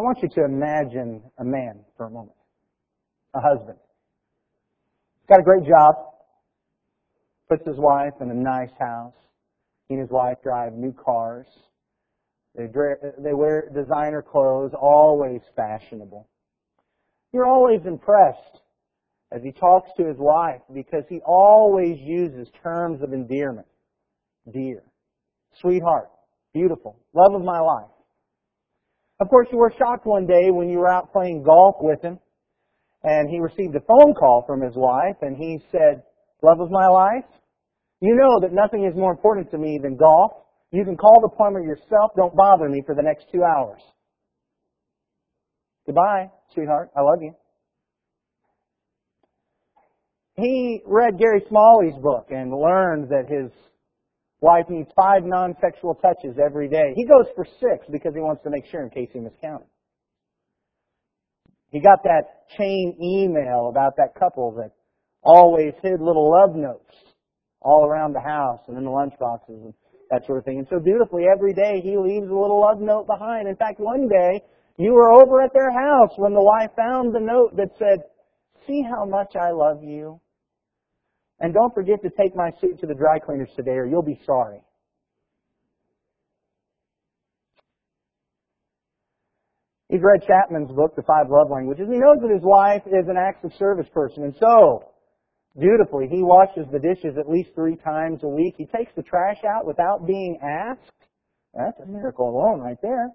I want you to imagine a man for a moment. A husband. He's got a great job. Puts his wife in a nice house. He and his wife drive new cars. They, they wear designer clothes, always fashionable. You're always impressed as he talks to his wife because he always uses terms of endearment. Dear, sweetheart, beautiful, love of my life. Of course, you were shocked one day when you were out playing golf with him and he received a phone call from his wife and he said, love of my life, you know that nothing is more important to me than golf. You can call the plumber yourself. Don't bother me for the next two hours. Goodbye, sweetheart. I love you. He read Gary Smalley's book and learned that his wife needs five non-sexual touches every day. He goes for six because he wants to make sure in case he miscounted. He got that chain email about that couple that always hid little love notes all around the house and in the lunch boxes and that sort of thing. And so beautifully every day he leaves a little love note behind. In fact, one day you were over at their house when the wife found the note that said, see how much I love you. And don't forget to take my suit to the dry cleaners today or you'll be sorry. He's read Chapman's book, The Five Love Languages. He knows that his wife is an acts of service person. And so, dutifully, he washes the dishes at least three times a week. He takes the trash out without being asked. That's a miracle alone right there.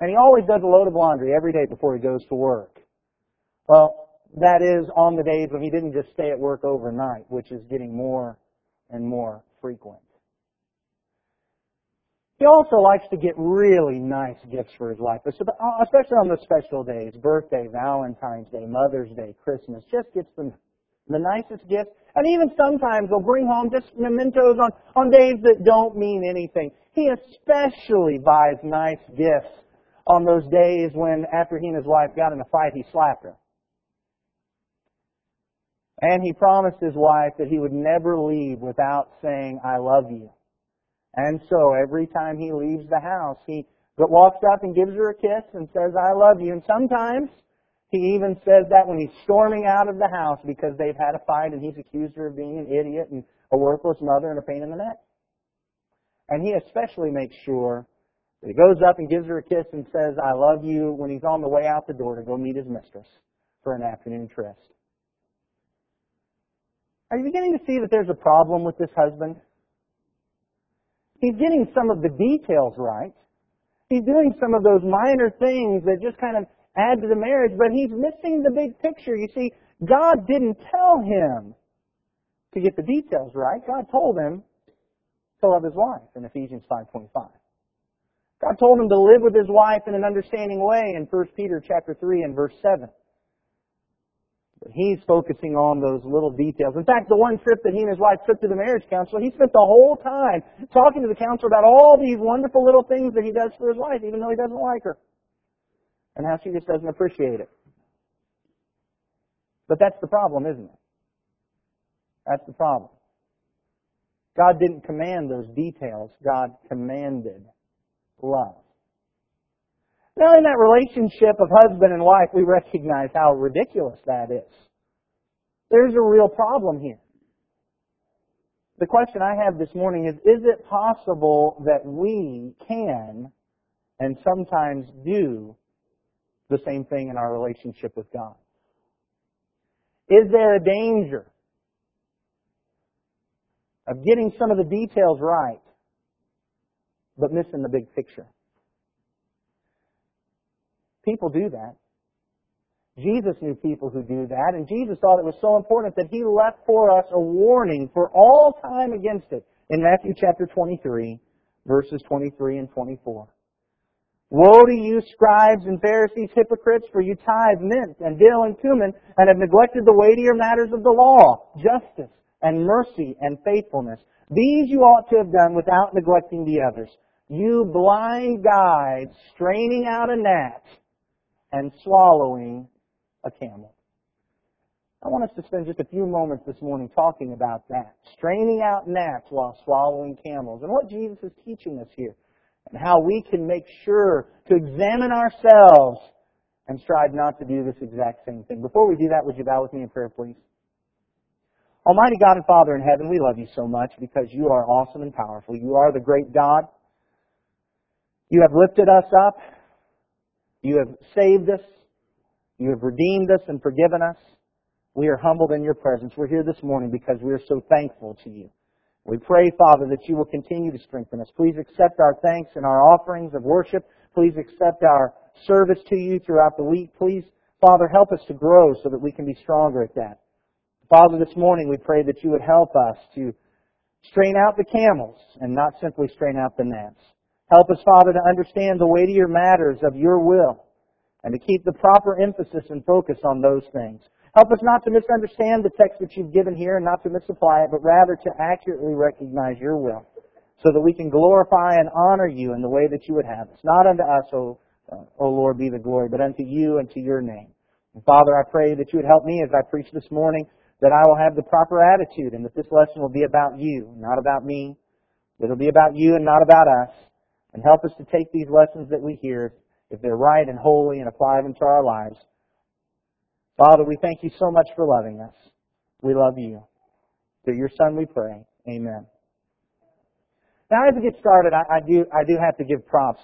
And he always does a load of laundry every day before he goes to work. Well, that is on the days when he didn't just stay at work overnight, which is getting more and more frequent. He also likes to get really nice gifts for his wife, especially on the special days, birthday, Valentine's Day, Mother's Day, Christmas. Just gets them the nicest gifts. And even sometimes they'll bring home just mementos on, on days that don't mean anything. He especially buys nice gifts on those days when after he and his wife got in a fight, he slapped her. And he promised his wife that he would never leave without saying, I love you. And so every time he leaves the house, he walks up and gives her a kiss and says, I love you. And sometimes he even says that when he's storming out of the house because they've had a fight and he's accused her of being an idiot and a worthless mother and a pain in the neck. And he especially makes sure that he goes up and gives her a kiss and says, I love you when he's on the way out the door to go meet his mistress for an afternoon tryst. Are you beginning to see that there's a problem with this husband? He's getting some of the details right. He's doing some of those minor things that just kind of add to the marriage, but he's missing the big picture. You see, God didn't tell him to get the details right. God told him to love his wife in Ephesians 5.25. God told him to live with his wife in an understanding way in 1 Peter chapter 3 and verse 7. He's focusing on those little details. In fact, the one trip that he and his wife took to the marriage counselor, he spent the whole time talking to the counselor about all these wonderful little things that he does for his wife, even though he doesn't like her. And how she just doesn't appreciate it. But that's the problem, isn't it? That's the problem. God didn't command those details. God commanded love. Now, in that relationship of husband and wife, we recognize how ridiculous that is. There's a real problem here. The question I have this morning is, is it possible that we can and sometimes do the same thing in our relationship with God? Is there a danger of getting some of the details right, but missing the big picture? People do that. Jesus knew people who do that, and Jesus thought it was so important that he left for us a warning for all time against it in Matthew chapter 23, verses 23 and 24. Woe to you, scribes and Pharisees, hypocrites, for you tithe mint and dill and cumin, and have neglected the weightier matters of the law, justice and mercy and faithfulness. These you ought to have done without neglecting the others. You blind guides, straining out a gnat and swallowing a camel. I want us to spend just a few moments this morning talking about that. Straining out gnats while swallowing camels. And what Jesus is teaching us here. and how we can make sure to examine ourselves and strive not to do this exact same thing. Before we do that, would you bow with me in prayer, please? Almighty God and Father in heaven, we love you so much because you are awesome and powerful. You are the great God. You have lifted us up. You have saved us. You have redeemed us and forgiven us. We are humbled in your presence. We're here this morning because we are so thankful to you. We pray, Father, that you will continue to strengthen us. Please accept our thanks and our offerings of worship. Please accept our service to you throughout the week. Please, Father, help us to grow so that we can be stronger at that. Father, this morning we pray that you would help us to strain out the camels and not simply strain out the gnats. Help us, Father, to understand the weightier matters of your will and to keep the proper emphasis and focus on those things. Help us not to misunderstand the text that you've given here and not to misapply it, but rather to accurately recognize your will so that we can glorify and honor you in the way that you would have us. Not unto us, O, uh, o Lord, be the glory, but unto you and to your name. And Father, I pray that you would help me as I preach this morning that I will have the proper attitude and that this lesson will be about you, not about me. It'll be about you and not about us. And help us to take these lessons that we hear, if they're right and holy, and apply them to our lives. Father, we thank you so much for loving us. We love you. Through your Son we pray. Amen. Now, as we get started, I, I do I do have to give props.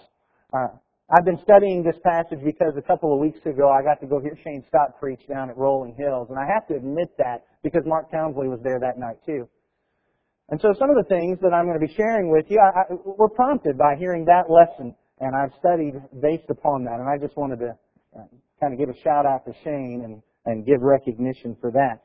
Uh, I've been studying this passage because a couple of weeks ago I got to go hear Shane Scott preach down at Rolling Hills, and I have to admit that because Mark Townsley was there that night too. And so some of the things that I'm going to be sharing with you I, I, were prompted by hearing that lesson, and I've studied based upon that, and I just wanted to uh, kind of give a shout out to Shane and, and give recognition for that.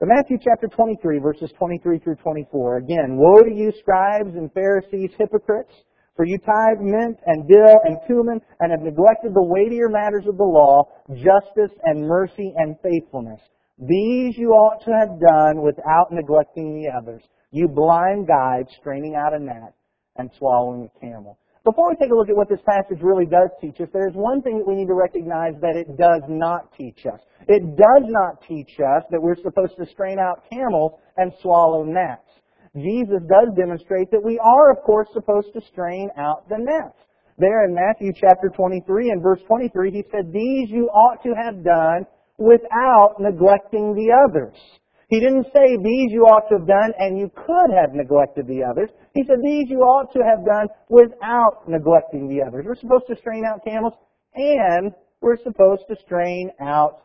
But Matthew chapter 23, verses 23 through 24, again, Woe to you, scribes and Pharisees, hypocrites! For you tithe mint and dill and cumin and have neglected the weightier matters of the law, justice and mercy and faithfulness. These you ought to have done without neglecting the others. You blind guides straining out a gnat and swallowing a camel. Before we take a look at what this passage really does teach us, there's one thing that we need to recognize that it does not teach us. It does not teach us that we're supposed to strain out camels and swallow gnats. Jesus does demonstrate that we are, of course, supposed to strain out the nets. There in Matthew chapter 23 and verse 23, he said, These you ought to have done without neglecting the others. He didn't say these you ought to have done and you could have neglected the others. He said these you ought to have done without neglecting the others. We're supposed to strain out camels and we're supposed to strain out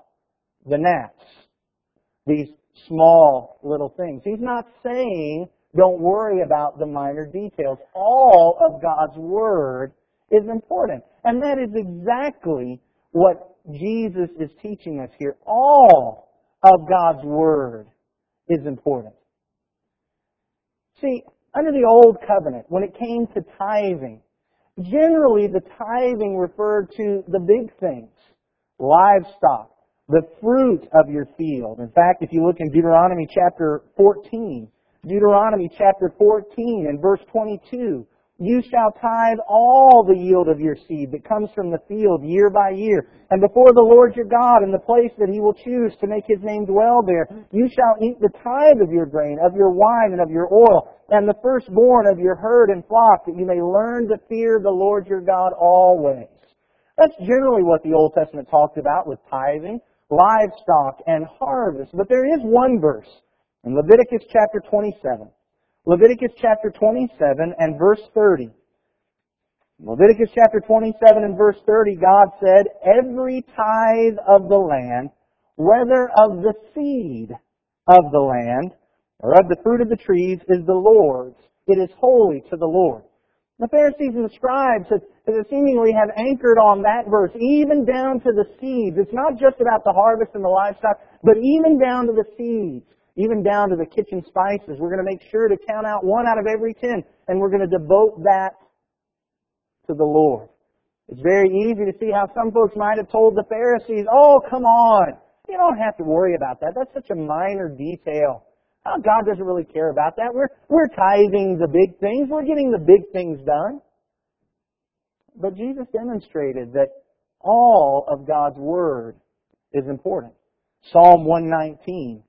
the gnats. These small little things. He's not saying don't worry about the minor details. All of God's Word is important. And that is exactly what Jesus is teaching us here. All of God's Word is important. See, under the Old Covenant, when it came to tithing, generally the tithing referred to the big things. Livestock, the fruit of your field. In fact, if you look in Deuteronomy chapter 14, Deuteronomy chapter 14 and verse 22, you shall tithe all the yield of your seed that comes from the field year by year. And before the Lord your God in the place that he will choose to make his name dwell there, you shall eat the tithe of your grain, of your wine, and of your oil, and the firstborn of your herd and flock, that you may learn to fear the Lord your God always. That's generally what the Old Testament talked about with tithing livestock, and harvest. But there is one verse in Leviticus chapter 27. Leviticus chapter 27 and verse 30. Leviticus chapter 27 and verse 30, God said, Every tithe of the land, whether of the seed of the land, or of the fruit of the trees, is the Lord's. It is holy to the Lord. The Pharisees and the scribes have, have seemingly have anchored on that verse, even down to the seeds. It's not just about the harvest and the livestock, but even down to the seeds, even down to the kitchen spices. We're going to make sure to count out one out of every ten, and we're going to devote that to the Lord. It's very easy to see how some folks might have told the Pharisees, oh, come on. You don't have to worry about that. That's such a minor detail. Oh, God doesn't really care about that. We're, we're tithing the big things. We're getting the big things done. But Jesus demonstrated that all of God's Word is important. Psalm 119,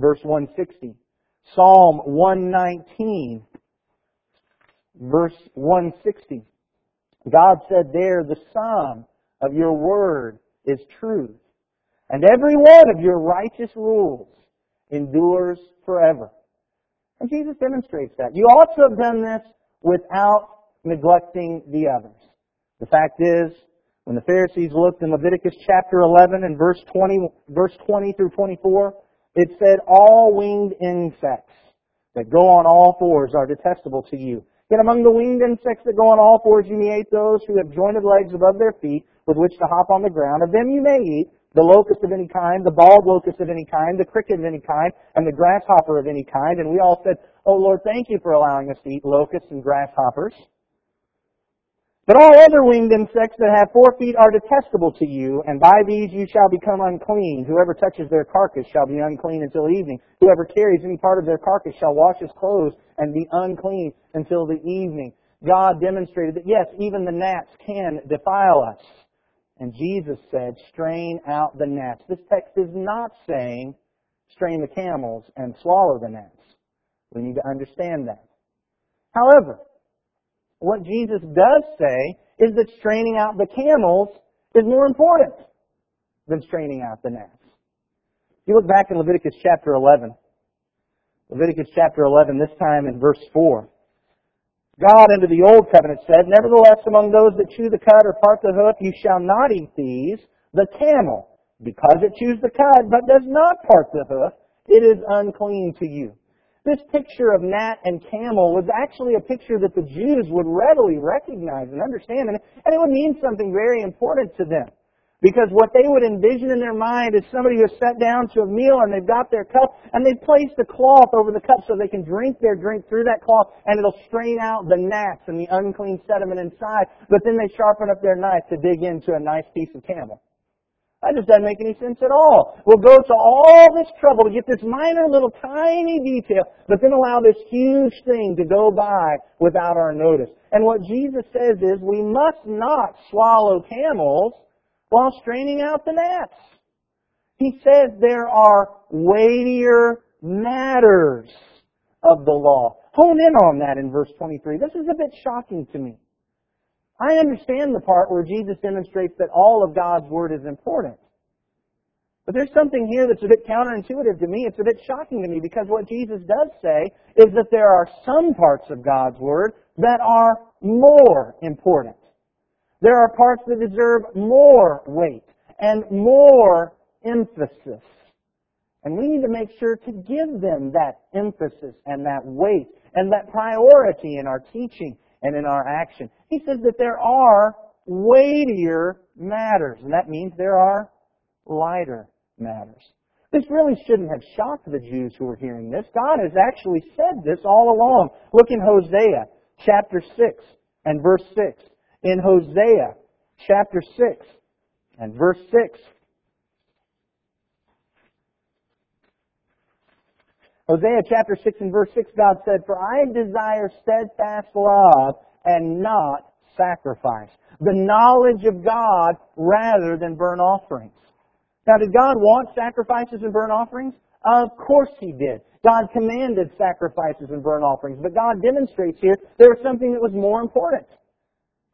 verse 160. Psalm 119, verse 160. God said there, the sum of your word is truth, and every one of your righteous rules endures forever. And Jesus demonstrates that. You ought to have done this without neglecting the others. The fact is, when the Pharisees looked in Leviticus chapter 11 and verse 20, verse 20 through 24, it said, all winged insects that go on all fours are detestable to you. Yet among the winged insects that go on all fours you may eat those who have jointed legs above their feet with which to hop on the ground. Of them you may eat the locust of any kind, the bald locust of any kind, the cricket of any kind, and the grasshopper of any kind. And we all said, Oh Lord, thank you for allowing us to eat locusts and grasshoppers. But all other winged insects that have four feet are detestable to you, and by these you shall become unclean. Whoever touches their carcass shall be unclean until evening. Whoever carries any part of their carcass shall wash his clothes and be unclean until the evening. God demonstrated that yes, even the gnats can defile us. And Jesus said, strain out the gnats. This text is not saying strain the camels and swallow the gnats. We need to understand that. However, what Jesus does say is that straining out the camels is more important than straining out the gnats. If you look back in Leviticus chapter 11, Leviticus chapter 11, this time in verse 4, God under the old covenant said, Nevertheless, among those that chew the cud or part the hoof, you shall not eat these, the camel, because it chews the cud, but does not part the hoof, it is unclean to you. This picture of gnat and camel was actually a picture that the Jews would readily recognize and understand, and it would mean something very important to them. Because what they would envision in their mind is somebody who has sat down to a meal and they've got their cup and they've placed a cloth over the cup so they can drink their drink through that cloth and it'll strain out the gnats and the unclean sediment inside. But then they sharpen up their knife to dig into a nice piece of camel. That just doesn't make any sense at all. We'll go to all this trouble to get this minor little tiny detail, but then allow this huge thing to go by without our notice. And what Jesus says is we must not swallow camels while straining out the gnats. He says there are weightier matters of the law. Hone in on that in verse 23. This is a bit shocking to me. I understand the part where Jesus demonstrates that all of God's Word is important. But there's something here that's a bit counterintuitive to me. It's a bit shocking to me because what Jesus does say is that there are some parts of God's Word that are more important. There are parts that deserve more weight and more emphasis. And we need to make sure to give them that emphasis and that weight and that priority in our teaching and in our action. He says that there are weightier matters, and that means there are lighter matters. This really shouldn't have shocked the Jews who were hearing this. God has actually said this all along. Look in Hosea chapter 6 and verse 6 in Hosea chapter 6 and verse 6. Hosea chapter 6 and verse 6, God said, For I desire steadfast love and not sacrifice. The knowledge of God rather than burnt offerings. Now, did God want sacrifices and burnt offerings? Of course He did. God commanded sacrifices and burnt offerings, but God demonstrates here there was something that was more important.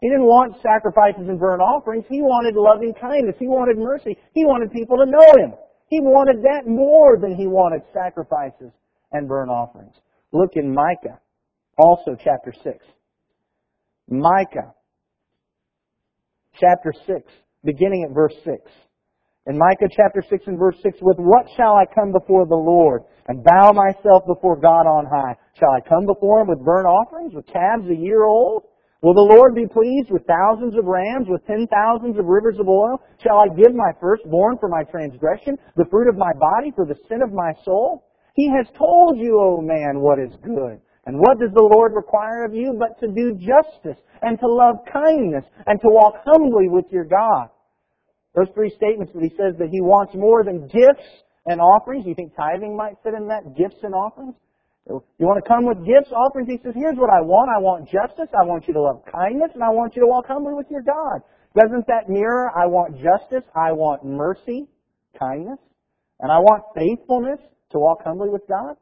He didn't want sacrifices and burnt offerings. He wanted loving kindness. He wanted mercy. He wanted people to know Him. He wanted that more than He wanted sacrifices and burnt offerings. Look in Micah, also chapter 6. Micah, chapter 6, beginning at verse 6. In Micah chapter 6 and verse 6, with what shall I come before the Lord and bow myself before God on high? Shall I come before Him with burnt offerings, with calves a year old? Will the Lord be pleased with thousands of rams, with ten thousands of rivers of oil? Shall I give my firstborn for my transgression, the fruit of my body for the sin of my soul? He has told you, O man, what is good. And what does the Lord require of you but to do justice and to love kindness and to walk humbly with your God? Those three statements that he says that he wants more than gifts and offerings. You think tithing might fit in that? Gifts and offerings? You want to come with gifts, offerings? He says, here's what I want. I want justice. I want you to love kindness, and I want you to walk humbly with your God. Doesn't that mirror, I want justice, I want mercy, kindness, and I want faithfulness to walk humbly with God?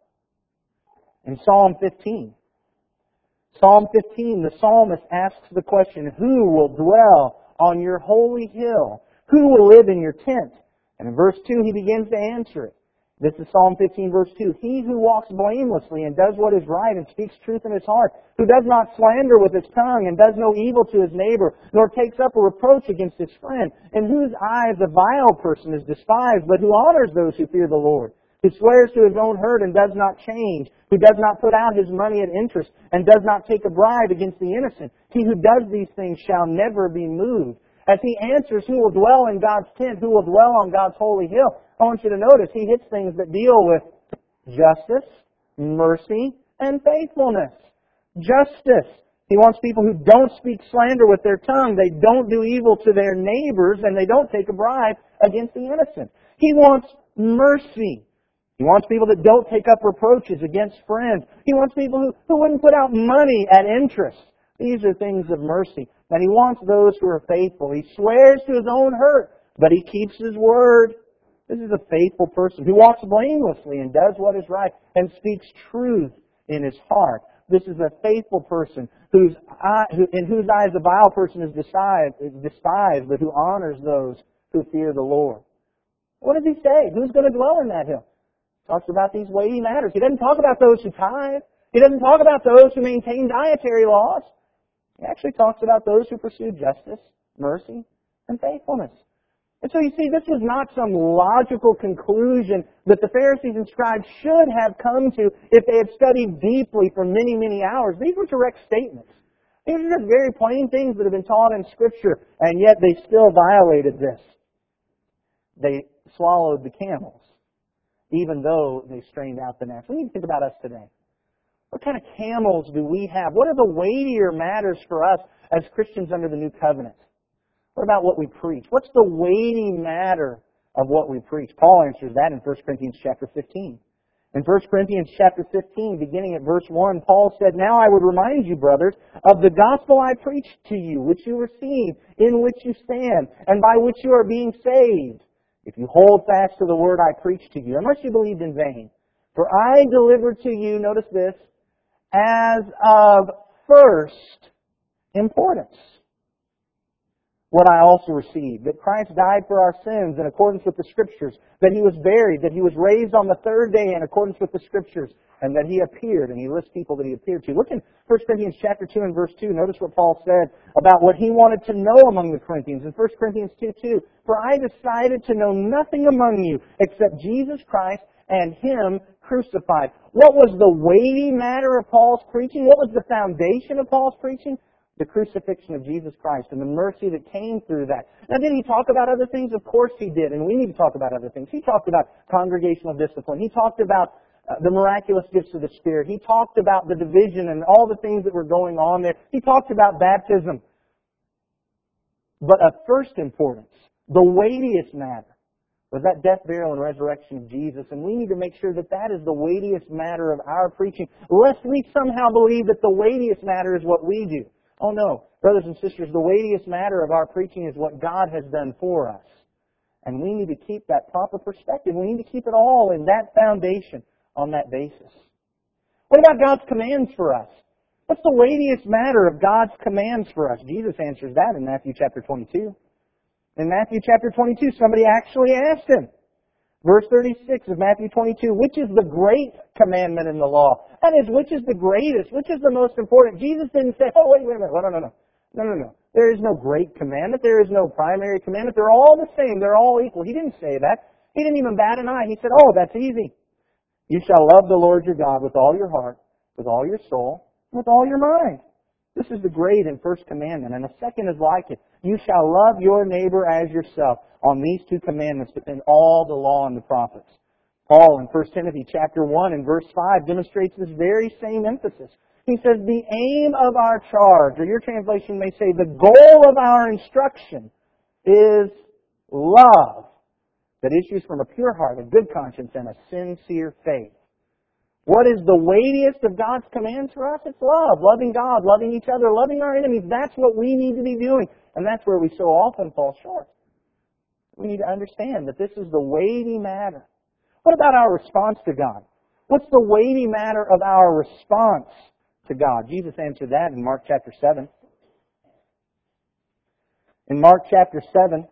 In Psalm 15, Psalm 15, the psalmist asks the question, Who will dwell on your holy hill? Who will live in your tent? And in verse 2, he begins to answer it. This is Psalm 15 verse 2. He who walks blamelessly and does what is right and speaks truth in his heart, who does not slander with his tongue and does no evil to his neighbor, nor takes up a reproach against his friend, in whose eyes a vile person is despised, but who honors those who fear the Lord, who swears to his own hurt and does not change, who does not put out his money at interest and does not take a bribe against the innocent. He who does these things shall never be moved. As he answers who will dwell in God's tent, who will dwell on God's holy hill, I want you to notice he hits things that deal with justice, mercy, and faithfulness. Justice. He wants people who don't speak slander with their tongue, they don't do evil to their neighbors, and they don't take a bribe against the innocent. He wants mercy. He wants people that don't take up reproaches against friends. He wants people who, who wouldn't put out money at interest. These are things of mercy. And he wants those who are faithful. He swears to his own hurt, but he keeps his word. This is a faithful person who walks blamelessly and does what is right and speaks truth in his heart. This is a faithful person whose eye, who, in whose eyes the vile person is despised, is despised, but who honors those who fear the Lord. What does he say? Who's going to dwell in that hill? Talks about these weighty matters. He doesn't talk about those who tithe. He doesn't talk about those who maintain dietary laws. He actually talks about those who pursue justice, mercy, and faithfulness. And so you see, this was not some logical conclusion that the Pharisees and scribes should have come to if they had studied deeply for many, many hours. These were direct statements. These are just very plain things that have been taught in Scripture, and yet they still violated this. They swallowed the camels, even though they strained out the gnats. We need to think about us today. What kind of camels do we have? What are the weightier matters for us as Christians under the new covenant? What about what we preach? What's the weighty matter of what we preach? Paul answers that in 1 Corinthians chapter 15. In 1 Corinthians chapter 15, beginning at verse 1, Paul said, Now I would remind you, brothers, of the gospel I preached to you, which you received, in which you stand, and by which you are being saved, if you hold fast to the word I preached to you, unless you believed in vain. For I delivered to you, notice this, as of first importance what I also received, that Christ died for our sins in accordance with the Scriptures, that He was buried, that He was raised on the third day in accordance with the Scriptures, and that He appeared, and He lists people that He appeared to. Look in 1 Corinthians chapter 2 and verse 2. Notice what Paul said about what he wanted to know among the Corinthians. In 1 Corinthians 2, 2, For I decided to know nothing among you except Jesus Christ and Him crucified. What was the weighty matter of Paul's preaching? What was the foundation of Paul's preaching? The crucifixion of Jesus Christ and the mercy that came through that. Now, did he talk about other things? Of course he did, and we need to talk about other things. He talked about congregational discipline. He talked about uh, the miraculous gifts of the Spirit. He talked about the division and all the things that were going on there. He talked about baptism. But of first importance, the weightiest matter, was that death, burial, and resurrection of Jesus. And we need to make sure that that is the weightiest matter of our preaching, lest we somehow believe that the weightiest matter is what we do. Oh no. Brothers and sisters, the weightiest matter of our preaching is what God has done for us. And we need to keep that proper perspective. We need to keep it all in that foundation, on that basis. What about God's commands for us? What's the weightiest matter of God's commands for us? Jesus answers that in Matthew chapter 22. In Matthew chapter 22, somebody actually asked him, Verse 36 of Matthew 22, which is the great commandment in the law? That is, which is the greatest? Which is the most important? Jesus didn't say, oh, wait, wait a minute. No, no, no, no. No, no. There is no great commandment. There is no primary commandment. They're all the same. They're all equal. He didn't say that. He didn't even bat an eye. He said, oh, that's easy. You shall love the Lord your God with all your heart, with all your soul, with all your mind. This is the great and first commandment. And the second is like it. You shall love your neighbor as yourself. On these two commandments depend all the law and the prophets. Paul in 1 Timothy chapter 1 and verse 5 demonstrates this very same emphasis. He says, the aim of our charge, or your translation may say, the goal of our instruction is love that issues from a pure heart, a good conscience, and a sincere faith. What is the weightiest of God's commands for us? It's love. Loving God, loving each other, loving our enemies. That's what we need to be doing. And that's where we so often fall short. We need to understand that this is the weighty matter. What about our response to God? What's the weighty matter of our response to God? Jesus answered that in Mark chapter 7. In Mark chapter 7,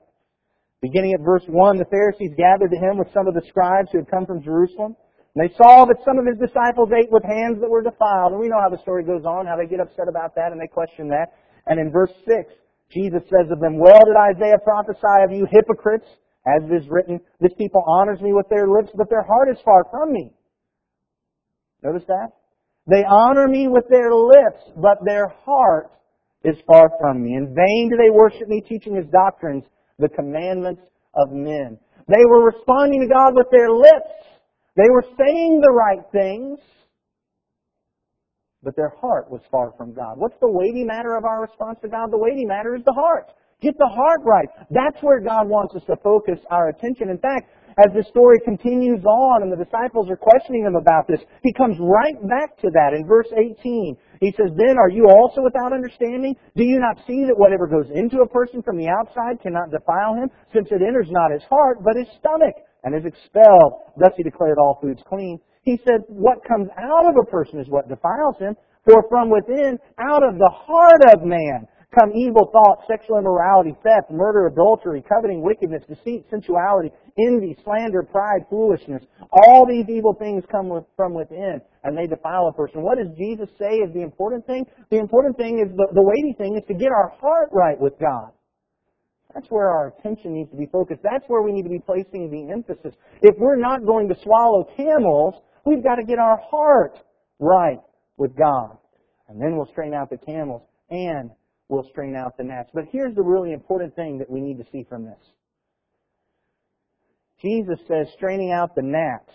beginning at verse 1, the Pharisees gathered to him with some of the scribes who had come from Jerusalem. And they saw that some of his disciples ate with hands that were defiled. And we know how the story goes on, how they get upset about that and they question that. And in verse 6, Jesus says of them, Well did Isaiah prophesy of you hypocrites, as it is written, This people honors me with their lips, but their heart is far from me. Notice that? They honor me with their lips, but their heart is far from me. In vain do they worship me, teaching his doctrines, the commandments of men. They were responding to God with their lips. They were saying the right things, but their heart was far from God. What's the weighty matter of our response to God? The weighty matter is the heart. Get the heart right. That's where God wants us to focus our attention. In fact, as the story continues on and the disciples are questioning him about this, he comes right back to that in verse 18. He says, Then are you also without understanding? Do you not see that whatever goes into a person from the outside cannot defile him, since it enters not his heart, but his stomach, and is expelled? Thus he declared all foods clean. He said, What comes out of a person is what defiles him, for from within, out of the heart of man, come evil thoughts, sexual immorality, theft, murder, adultery, coveting, wickedness, deceit, sensuality, envy, slander, pride, foolishness. All these evil things come with, from within, and they defile a person. What does Jesus say is the important thing? The important thing is, the, the weighty thing is to get our heart right with God. That's where our attention needs to be focused. That's where we need to be placing the emphasis. If we're not going to swallow camels, we've got to get our heart right with God. And then we'll strain out the camels and we'll strain out the gnats. But here's the really important thing that we need to see from this. Jesus says straining out the gnats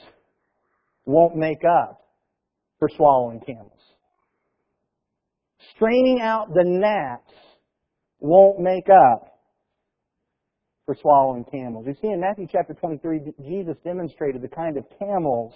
won't make up for swallowing camels. Straining out the gnats won't make up for swallowing camels. You see, in Matthew chapter 23, Jesus demonstrated the kind of camels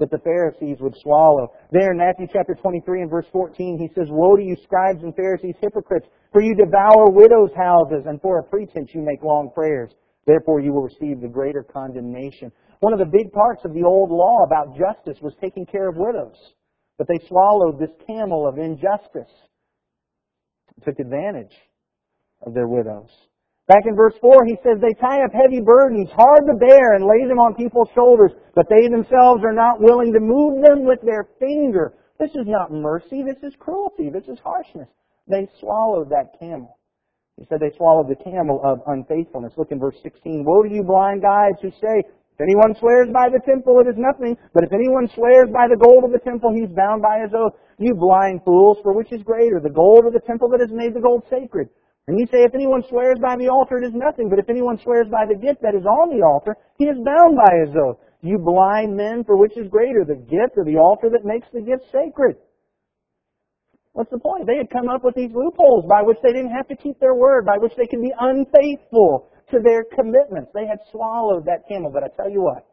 that the Pharisees would swallow. There in Matthew chapter 23 and verse 14, he says, Woe to you scribes and Pharisees, hypocrites, for you devour widows' houses, and for a pretense you make long prayers. Therefore you will receive the greater condemnation. One of the big parts of the old law about justice was taking care of widows. But they swallowed this camel of injustice, took advantage of their widows. Back in verse 4, he says, They tie up heavy burdens, hard to bear, and lay them on people's shoulders, but they themselves are not willing to move them with their finger. This is not mercy, this is cruelty, this is harshness. They swallowed that camel. He said they swallowed the camel of unfaithfulness. Look in verse 16. Woe to you blind guides who say, if anyone swears by the temple, it is nothing. But if anyone swears by the gold of the temple, he's bound by his oath. You blind fools, for which is greater, the gold or the temple that has made the gold sacred? And you say, if anyone swears by the altar, it is nothing. But if anyone swears by the gift that is on the altar, he is bound by his oath. You blind men, for which is greater, the gift or the altar that makes the gift sacred? What's the point? They had come up with these loopholes by which they didn't have to keep their word, by which they could be unfaithful to their commitments. They had swallowed that camel. But I tell you what,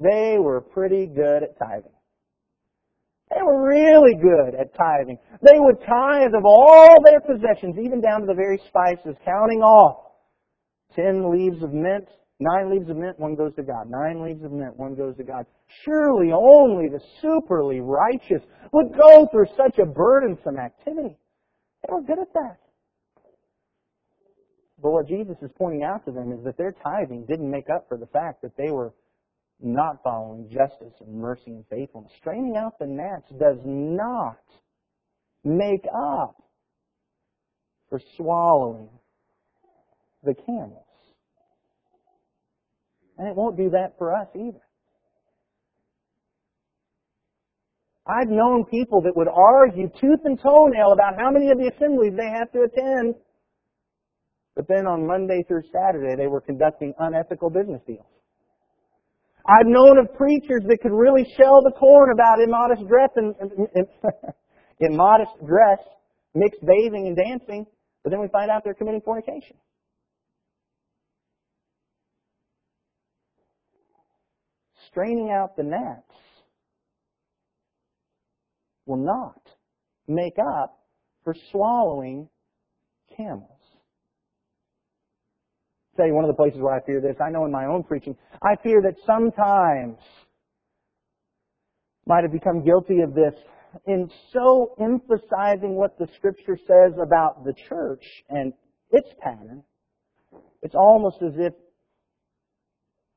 they were pretty good at tithing. They were really good at tithing. They would tithe of all their possessions, even down to the very spices, counting off ten leaves of mint, nine leaves of mint, one goes to God. Nine leaves of mint, one goes to God. Surely only the superly righteous would go through such a burdensome activity. They were good at that. But what Jesus is pointing out to them is that their tithing didn't make up for the fact that they were not following justice and mercy and faithfulness. Straining out the gnats does not make up for swallowing the camels. And it won't do that for us either. I've known people that would argue tooth and toenail about how many of the assemblies they have to attend. But then on Monday through Saturday, they were conducting unethical business deals. I've known of preachers that could really shell the corn about immodest dress and immodest dress, mixed bathing and dancing, but then we find out they're committing fornication. Straining out the gnats will not make up for swallowing camels one of the places where I fear this. I know in my own preaching, I fear that sometimes might have become guilty of this in so emphasizing what the Scripture says about the church and its pattern, it's almost as if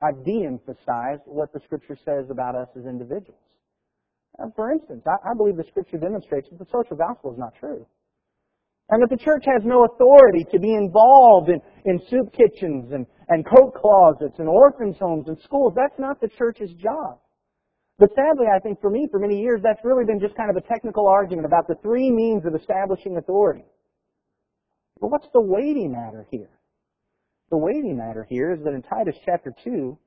I've de-emphasized what the Scripture says about us as individuals. Now, for instance, I believe the Scripture demonstrates that the social gospel is not true. And that the church has no authority to be involved in, in soup kitchens and, and coat closets and orphans' homes and schools. That's not the church's job. But sadly, I think for me, for many years, that's really been just kind of a technical argument about the three means of establishing authority. But what's the weighty matter here? The weighty matter here is that in Titus chapter 2,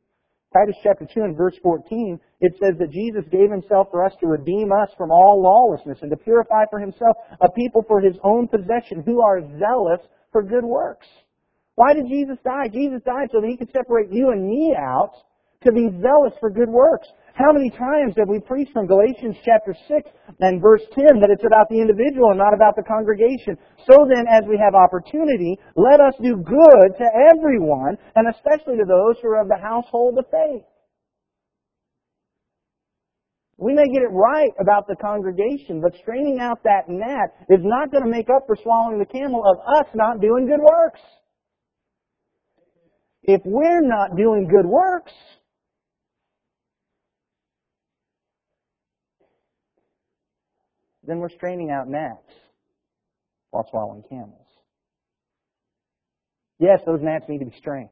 Titus chapter 2 and verse 14, it says that Jesus gave himself for us to redeem us from all lawlessness and to purify for himself a people for his own possession who are zealous for good works. Why did Jesus die? Jesus died so that he could separate you and me out to be zealous for good works. How many times have we preached from Galatians chapter 6 and verse 10 that it's about the individual and not about the congregation? So then, as we have opportunity, let us do good to everyone, and especially to those who are of the household of faith. We may get it right about the congregation, but straining out that gnat is not going to make up for swallowing the camel of us not doing good works. If we're not doing good works, then we're straining out gnats while swallowing camels. Yes, those gnats need to be strained,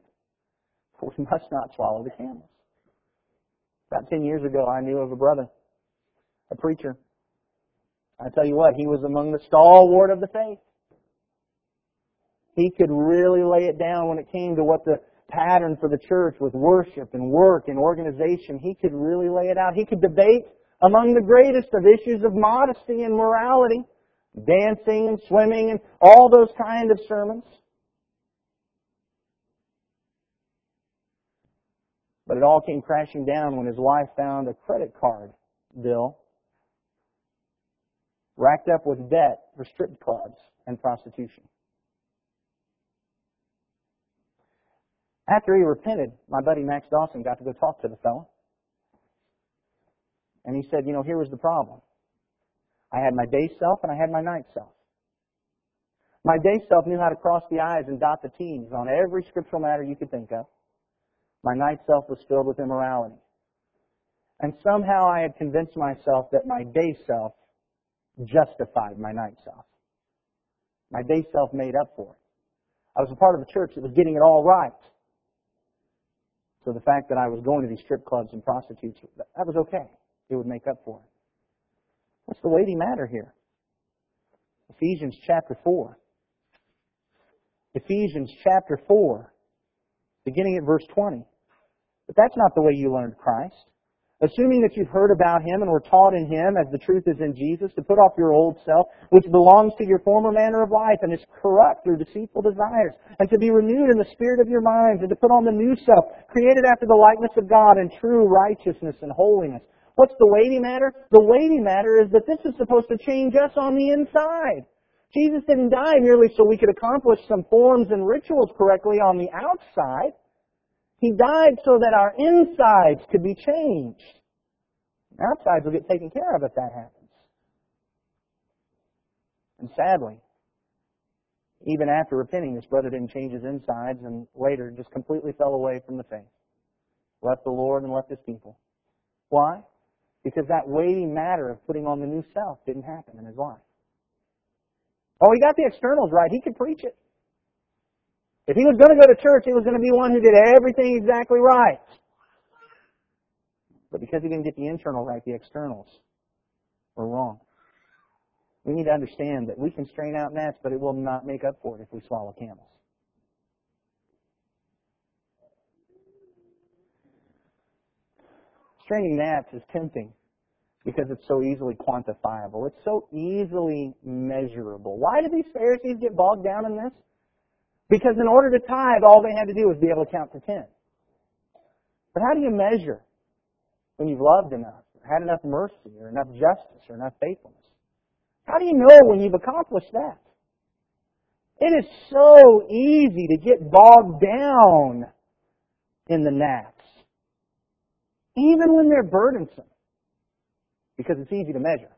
but we must not swallow the camels. About 10 years ago, I knew of a brother, a preacher. I tell you what, he was among the stalwart of the faith. He could really lay it down when it came to what the pattern for the church was worship and work and organization. He could really lay it out. He could debate among the greatest of issues of modesty and morality, dancing and swimming and all those kind of sermons. But it all came crashing down when his wife found a credit card bill racked up with debt for strip clubs and prostitution. After he repented, my buddy Max Dawson got to go talk to the fellow. And he said, you know, here was the problem. I had my day self and I had my night self. My day self knew how to cross the I's and dot the T's on every scriptural matter you could think of. My night self was filled with immorality. And somehow I had convinced myself that my day self justified my night self. My day self made up for it. I was a part of a church that was getting it all right. So the fact that I was going to these strip clubs and prostitutes, that was okay it would make up for it. What's the weighty matter here? Ephesians chapter 4. Ephesians chapter 4, beginning at verse 20. But that's not the way you learned Christ. Assuming that you've heard about Him and were taught in Him as the truth is in Jesus, to put off your old self, which belongs to your former manner of life and is corrupt through deceitful desires, and to be renewed in the spirit of your minds, and to put on the new self, created after the likeness of God in true righteousness and holiness. What's the weighty matter? The weighty matter is that this is supposed to change us on the inside. Jesus didn't die merely so we could accomplish some forms and rituals correctly on the outside. He died so that our insides could be changed. Outsides will get taken care of if that happens. And sadly, even after repenting, this brother didn't change his insides and later just completely fell away from the faith. Left the Lord and left his people. Why? Because that weighty matter of putting on the new self didn't happen in his life. Oh, he got the externals right. He could preach it. If he was going to go to church, he was going to be one who did everything exactly right. But because he didn't get the internal right, the externals were wrong. We need to understand that we can strain out gnats, but it will not make up for it if we swallow camels. Straining gnats is tempting because it's so easily quantifiable. It's so easily measurable. Why did these Pharisees get bogged down in this? Because in order to tithe, all they had to do was be able to count to ten. But how do you measure when you've loved enough, or had enough mercy, or enough justice, or enough faithfulness? How do you know when you've accomplished that? It is so easy to get bogged down in the gnats even when they're burdensome, because it's easy to measure.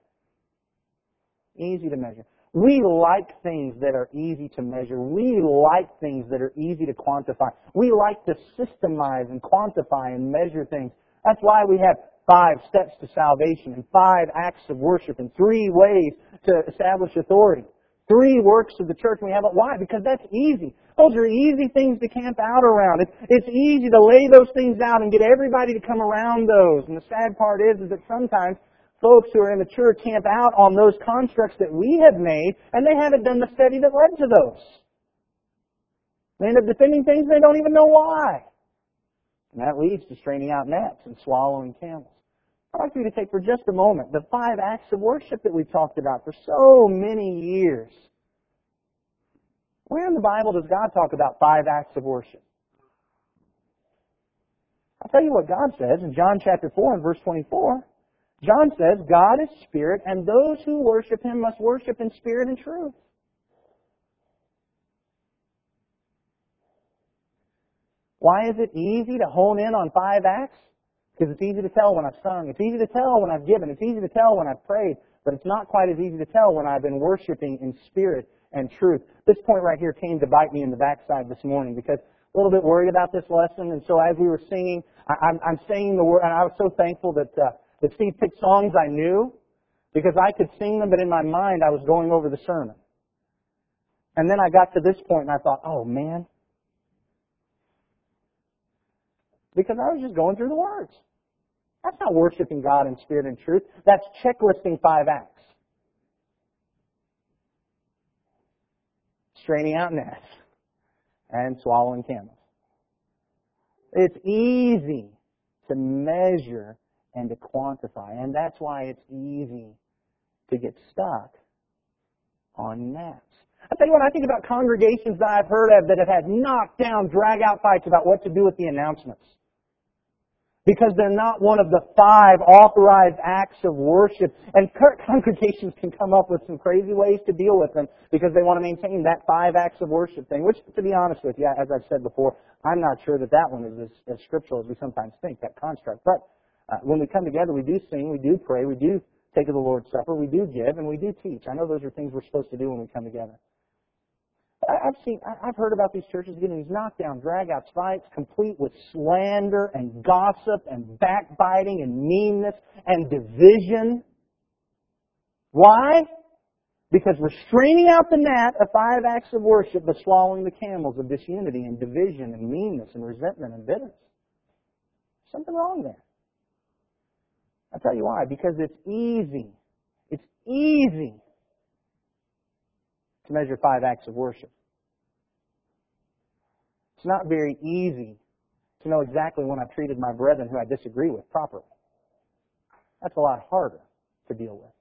Easy to measure. We like things that are easy to measure. We like things that are easy to quantify. We like to systemize and quantify and measure things. That's why we have five steps to salvation and five acts of worship and three ways to establish authority. Three works of the church we have it. Why? Because that's easy. Those are easy things to camp out around. It's, it's easy to lay those things out and get everybody to come around those. And the sad part is, is that sometimes folks who are immature camp out on those constructs that we have made, and they haven't done the study that led to those. They end up defending things they don't even know why. And that leads to straining out nets and swallowing camels. I'd like for you to take for just a moment the five acts of worship that we've talked about for so many years. Where in the Bible does God talk about five acts of worship? I'll tell you what God says in John chapter 4 and verse 24. John says, God is spirit, and those who worship him must worship in spirit and truth. Why is it easy to hone in on five acts? Because it's easy to tell when I've sung. It's easy to tell when I've given. It's easy to tell when I've prayed. But it's not quite as easy to tell when I've been worshiping in spirit and truth. This point right here came to bite me in the backside this morning because a little bit worried about this lesson. And so as we were singing, I, am saying the word, and I was so thankful that, uh, that Steve picked songs I knew because I could sing them, but in my mind I was going over the sermon. And then I got to this point and I thought, oh man. Because I was just going through the words. That's not worshiping God in spirit and truth. That's checklisting five acts. Straining out nets and swallowing camels. It's easy to measure and to quantify, and that's why it's easy to get stuck on nets. I tell you what, I think about congregations that I've heard of that have had knockdown, drag out fights about what to do with the announcements because they're not one of the five authorized acts of worship. And congregations can come up with some crazy ways to deal with them because they want to maintain that five acts of worship thing, which, to be honest with you, as I've said before, I'm not sure that that one is as, as scriptural as we sometimes think, that construct. But uh, when we come together, we do sing, we do pray, we do take of the Lord's Supper, we do give, and we do teach. I know those are things we're supposed to do when we come together. I've seen, I've heard about these churches getting these knockdown, drag-outs fights, complete with slander and gossip and backbiting and meanness and division. Why? Because we're straining out the gnat of five acts of worship, but swallowing the camels of disunity and division and meanness and resentment and bitterness. Something wrong there. I'll tell you why. Because it's easy. It's easy to measure five acts of worship. It's not very easy to know exactly when I've treated my brethren who I disagree with properly. That's a lot harder to deal with.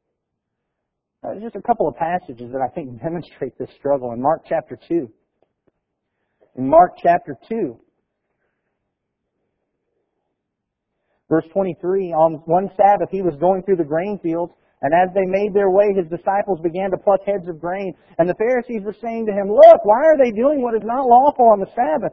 Uh, there's just a couple of passages that I think demonstrate this struggle in Mark chapter 2. In Mark chapter 2, verse 23, on one Sabbath he was going through the grain fields and as they made their way, his disciples began to pluck heads of grain. And the Pharisees were saying to him, Look, why are they doing what is not lawful on the Sabbath?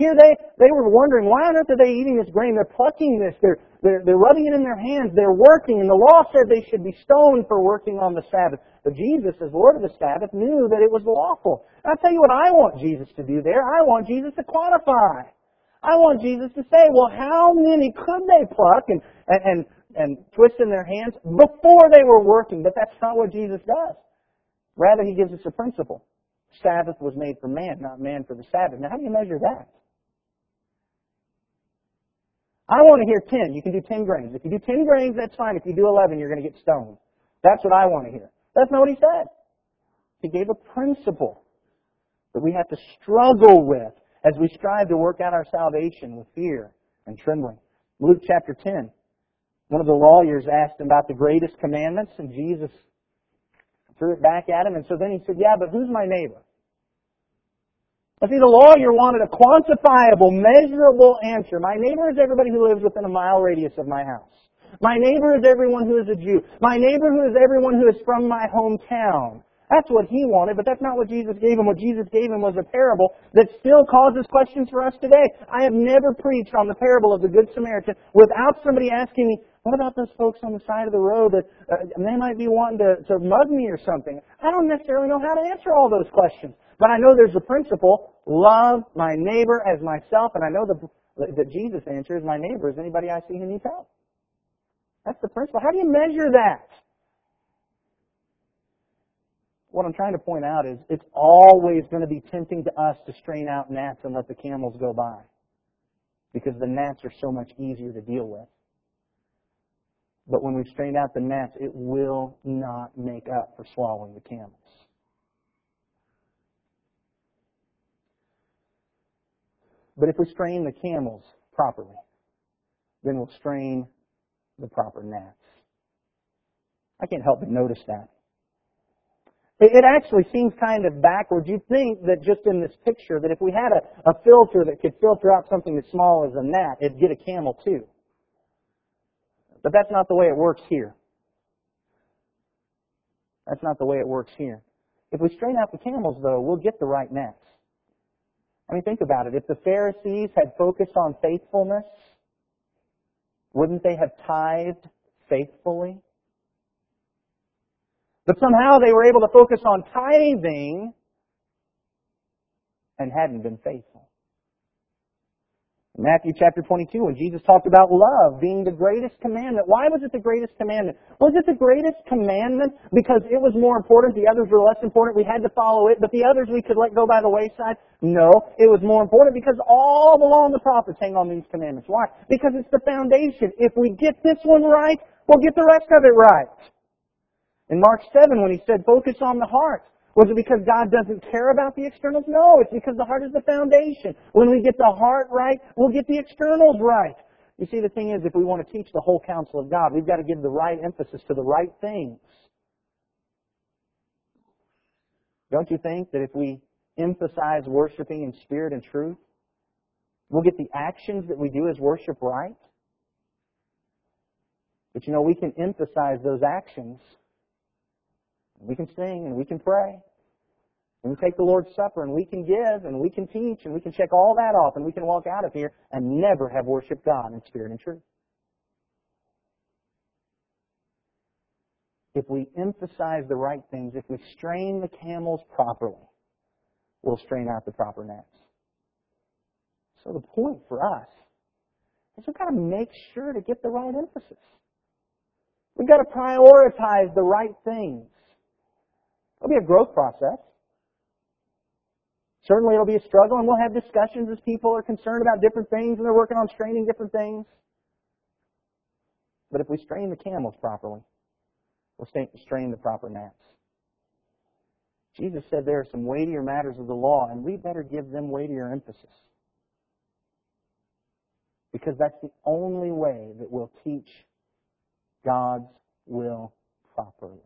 Here they, they were wondering, why on earth are they eating this grain? They're plucking this. They're, they're, they're rubbing it in their hands. They're working. And the law said they should be stoned for working on the Sabbath. But Jesus, as Lord of the Sabbath, knew that it was lawful. And I'll tell you what I want Jesus to do there. I want Jesus to quantify. I want Jesus to say, well, how many could they pluck and, and, and, and twist in their hands before they were working? But that's not what Jesus does. Rather, he gives us a principle. Sabbath was made for man, not man for the Sabbath. Now, how do you measure that? I want to hear 10. You can do 10 grains. If you do 10 grains, that's fine. If you do 11, you're going to get stoned. That's what I want to hear. That's not what he said. He gave a principle that we have to struggle with as we strive to work out our salvation with fear and trembling. Luke chapter 10. One of the lawyers asked him about the greatest commandments, and Jesus threw it back at him. And so then he said, Yeah, but who's my neighbor? I see, the lawyer wanted a quantifiable, measurable answer. My neighbor is everybody who lives within a mile radius of my house. My neighbor is everyone who is a Jew. My neighbor who is everyone who is from my hometown. That's what he wanted, but that's not what Jesus gave him. What Jesus gave him was a parable that still causes questions for us today. I have never preached on the parable of the Good Samaritan without somebody asking me, what about those folks on the side of the road that uh, they might be wanting to, to mug me or something? I don't necessarily know how to answer all those questions. But I know there's a principle, love my neighbor as myself, and I know the, that Jesus answers my neighbor is anybody I see who needs help. That's the principle. How do you measure that? What I'm trying to point out is it's always going to be tempting to us to strain out gnats and let the camels go by. Because the gnats are so much easier to deal with. But when we strain out the gnats, it will not make up for swallowing the camels. But if we strain the camels properly, then we'll strain the proper gnats. I can't help but notice that. It actually seems kind of backwards. You'd think that just in this picture, that if we had a, a filter that could filter out something as small as a gnat, it'd get a camel too. But that's not the way it works here. That's not the way it works here. If we strain out the camels, though, we'll get the right gnats. I mean, think about it. If the Pharisees had focused on faithfulness, wouldn't they have tithed faithfully? But somehow they were able to focus on tithing and hadn't been faithful. Matthew chapter 22, when Jesus talked about love being the greatest commandment. Why was it the greatest commandment? Was it the greatest commandment because it was more important, the others were less important, we had to follow it, but the others we could let go by the wayside? No, it was more important because all the law and the prophets hang on these commandments. Why? Because it's the foundation. If we get this one right, we'll get the rest of it right. In Mark 7, when he said, focus on the heart, was it because God doesn't care about the externals? No, it's because the heart is the foundation. When we get the heart right, we'll get the externals right. You see, the thing is, if we want to teach the whole counsel of God, we've got to give the right emphasis to the right things. Don't you think that if we emphasize worshiping in spirit and truth, we'll get the actions that we do as worship right? But you know, we can emphasize those actions we can sing and we can pray. And we take the Lord's Supper and we can give and we can teach and we can check all that off and we can walk out of here and never have worshiped God in spirit and truth. If we emphasize the right things, if we strain the camels properly, we'll strain out the proper gnats. So the point for us is we've got to make sure to get the right emphasis. We've got to prioritize the right things. It'll be a growth process. Certainly it'll be a struggle and we'll have discussions as people are concerned about different things and they're working on straining different things. But if we strain the camels properly, we'll strain the proper gnats. Jesus said there are some weightier matters of the law and we better give them weightier emphasis. Because that's the only way that we'll teach God's will properly.